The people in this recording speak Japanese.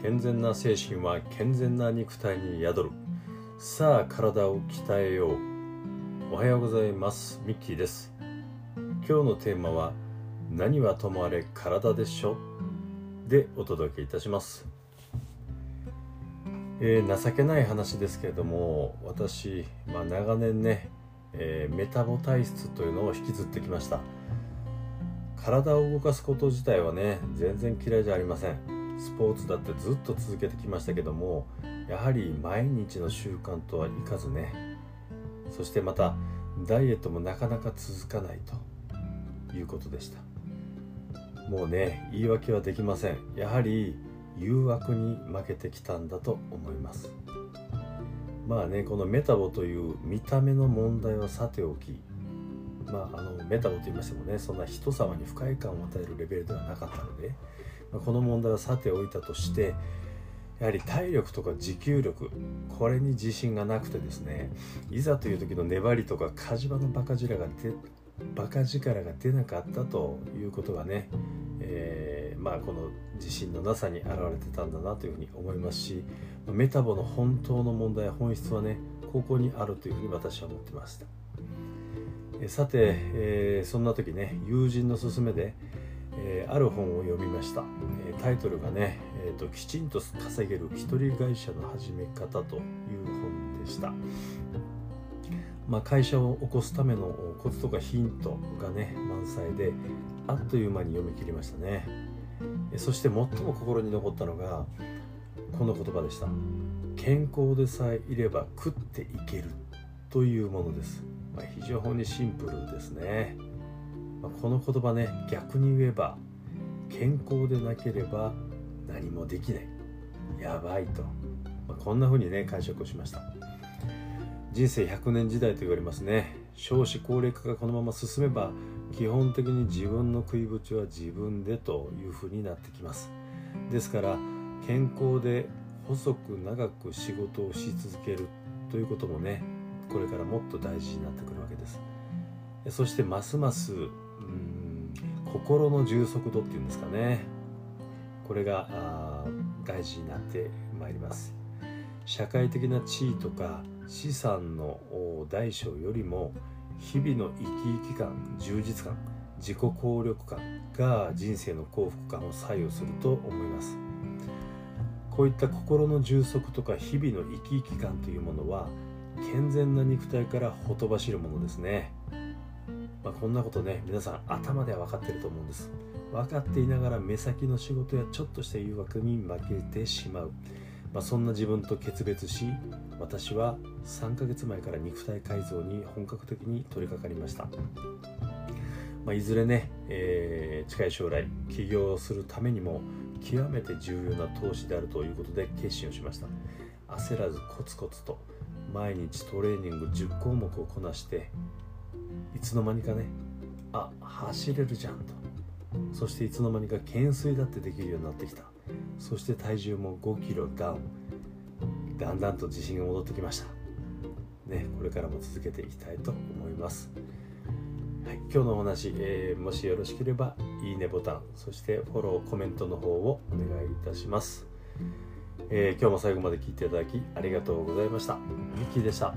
健全な精神は健全な肉体に宿る。さあ体を鍛えよう。おはようございます。ミッキーです。今日のテーマは何はともあれ体でしょでお届けいたします。えー、情けない話ですけれども私、まあ、長年ね、えー、メタボ体質というのを引きずってきました。体を動かすこと自体はね全然嫌いじゃありません。スポーツだってずっと続けてきましたけどもやはり毎日の習慣とはいかずねそしてまたダイエットもなかなか続かないということでした。もうね言い訳はできません。やはり誘惑に負けてきたんだと思います。まあねこのメタボという見た目の問題はさておきまあ、あのメタボと言いましてもねそんな人様に不快感を与えるレベルではなかったので、ま、この問題はさておいたとしてやはり体力とか持久力これに自信がなくてですねいざという時の粘りとか火事場のバカ力が出バカ力が出なかったということがね、えー、まあこの自信のなさに表れてたんだなというふうに思いますしメタボの本当の問題本質はねここにあるというふうに私は思ってました。さて、えー、そんな時ね友人の勧めで、えー、ある本を読みました、えー、タイトルがね、えーと「きちんと稼げる一人会社の始め方」という本でした、まあ、会社を起こすためのコツとかヒントがね満載であっという間に読み切りましたね。そして最も心に残ったのがこの言葉でした。健康でさえいれば食っていけるというものです。まあ、非常にシンプルですね、この言葉ね逆に言えば健康でなければ何もできない。やばいと、ま、こんな風にね解釈をしました。人生100年時代と言われますね。少子高齢化がこのまま進めば基本的に自分の食いぶちは自分でという風になってきます。ですから健康で細く長く仕事をし続けるということもねこれからもっと大事になってくるわけです。そしてますます心の充足度っていうんですかね。これが大事になってまいります。社会的な地位とか資産の大小よりも日々の生き生き感充実感自己効力感が人生の幸福感を左右すると思います。こういった心の充足とか日々の生き生き感というものは健全な肉体からほとばしるものですね、まあ、こんなことね皆さん頭では分かってると思うんです。分かっていながら目先の仕事やちょっとした誘惑に負けてしまう、まあ、そんな自分と決別し私は3ヶ月前から肉体改造に本格的に取り掛かりました、まあ、いずれね、えー、近い将来起業するためにも極めて重要な投資であるということで決心をしました。焦らずコツコツと毎日トレーニング10項目をこなしていつの間にかねあ走れるじゃんと。そしていつの間にか懸垂だってできるようになってきた。そして体重も5キロダウン。だんだんと自信が戻ってきました。ねこれからも続けていきたいと思います。はい、今日のお話、えー、もしよろしければいいねボタンそしてフォローコメントの方をお願いいたします。えー、今日も最後まで聞いていただきありがとうございました。ミッキーでした。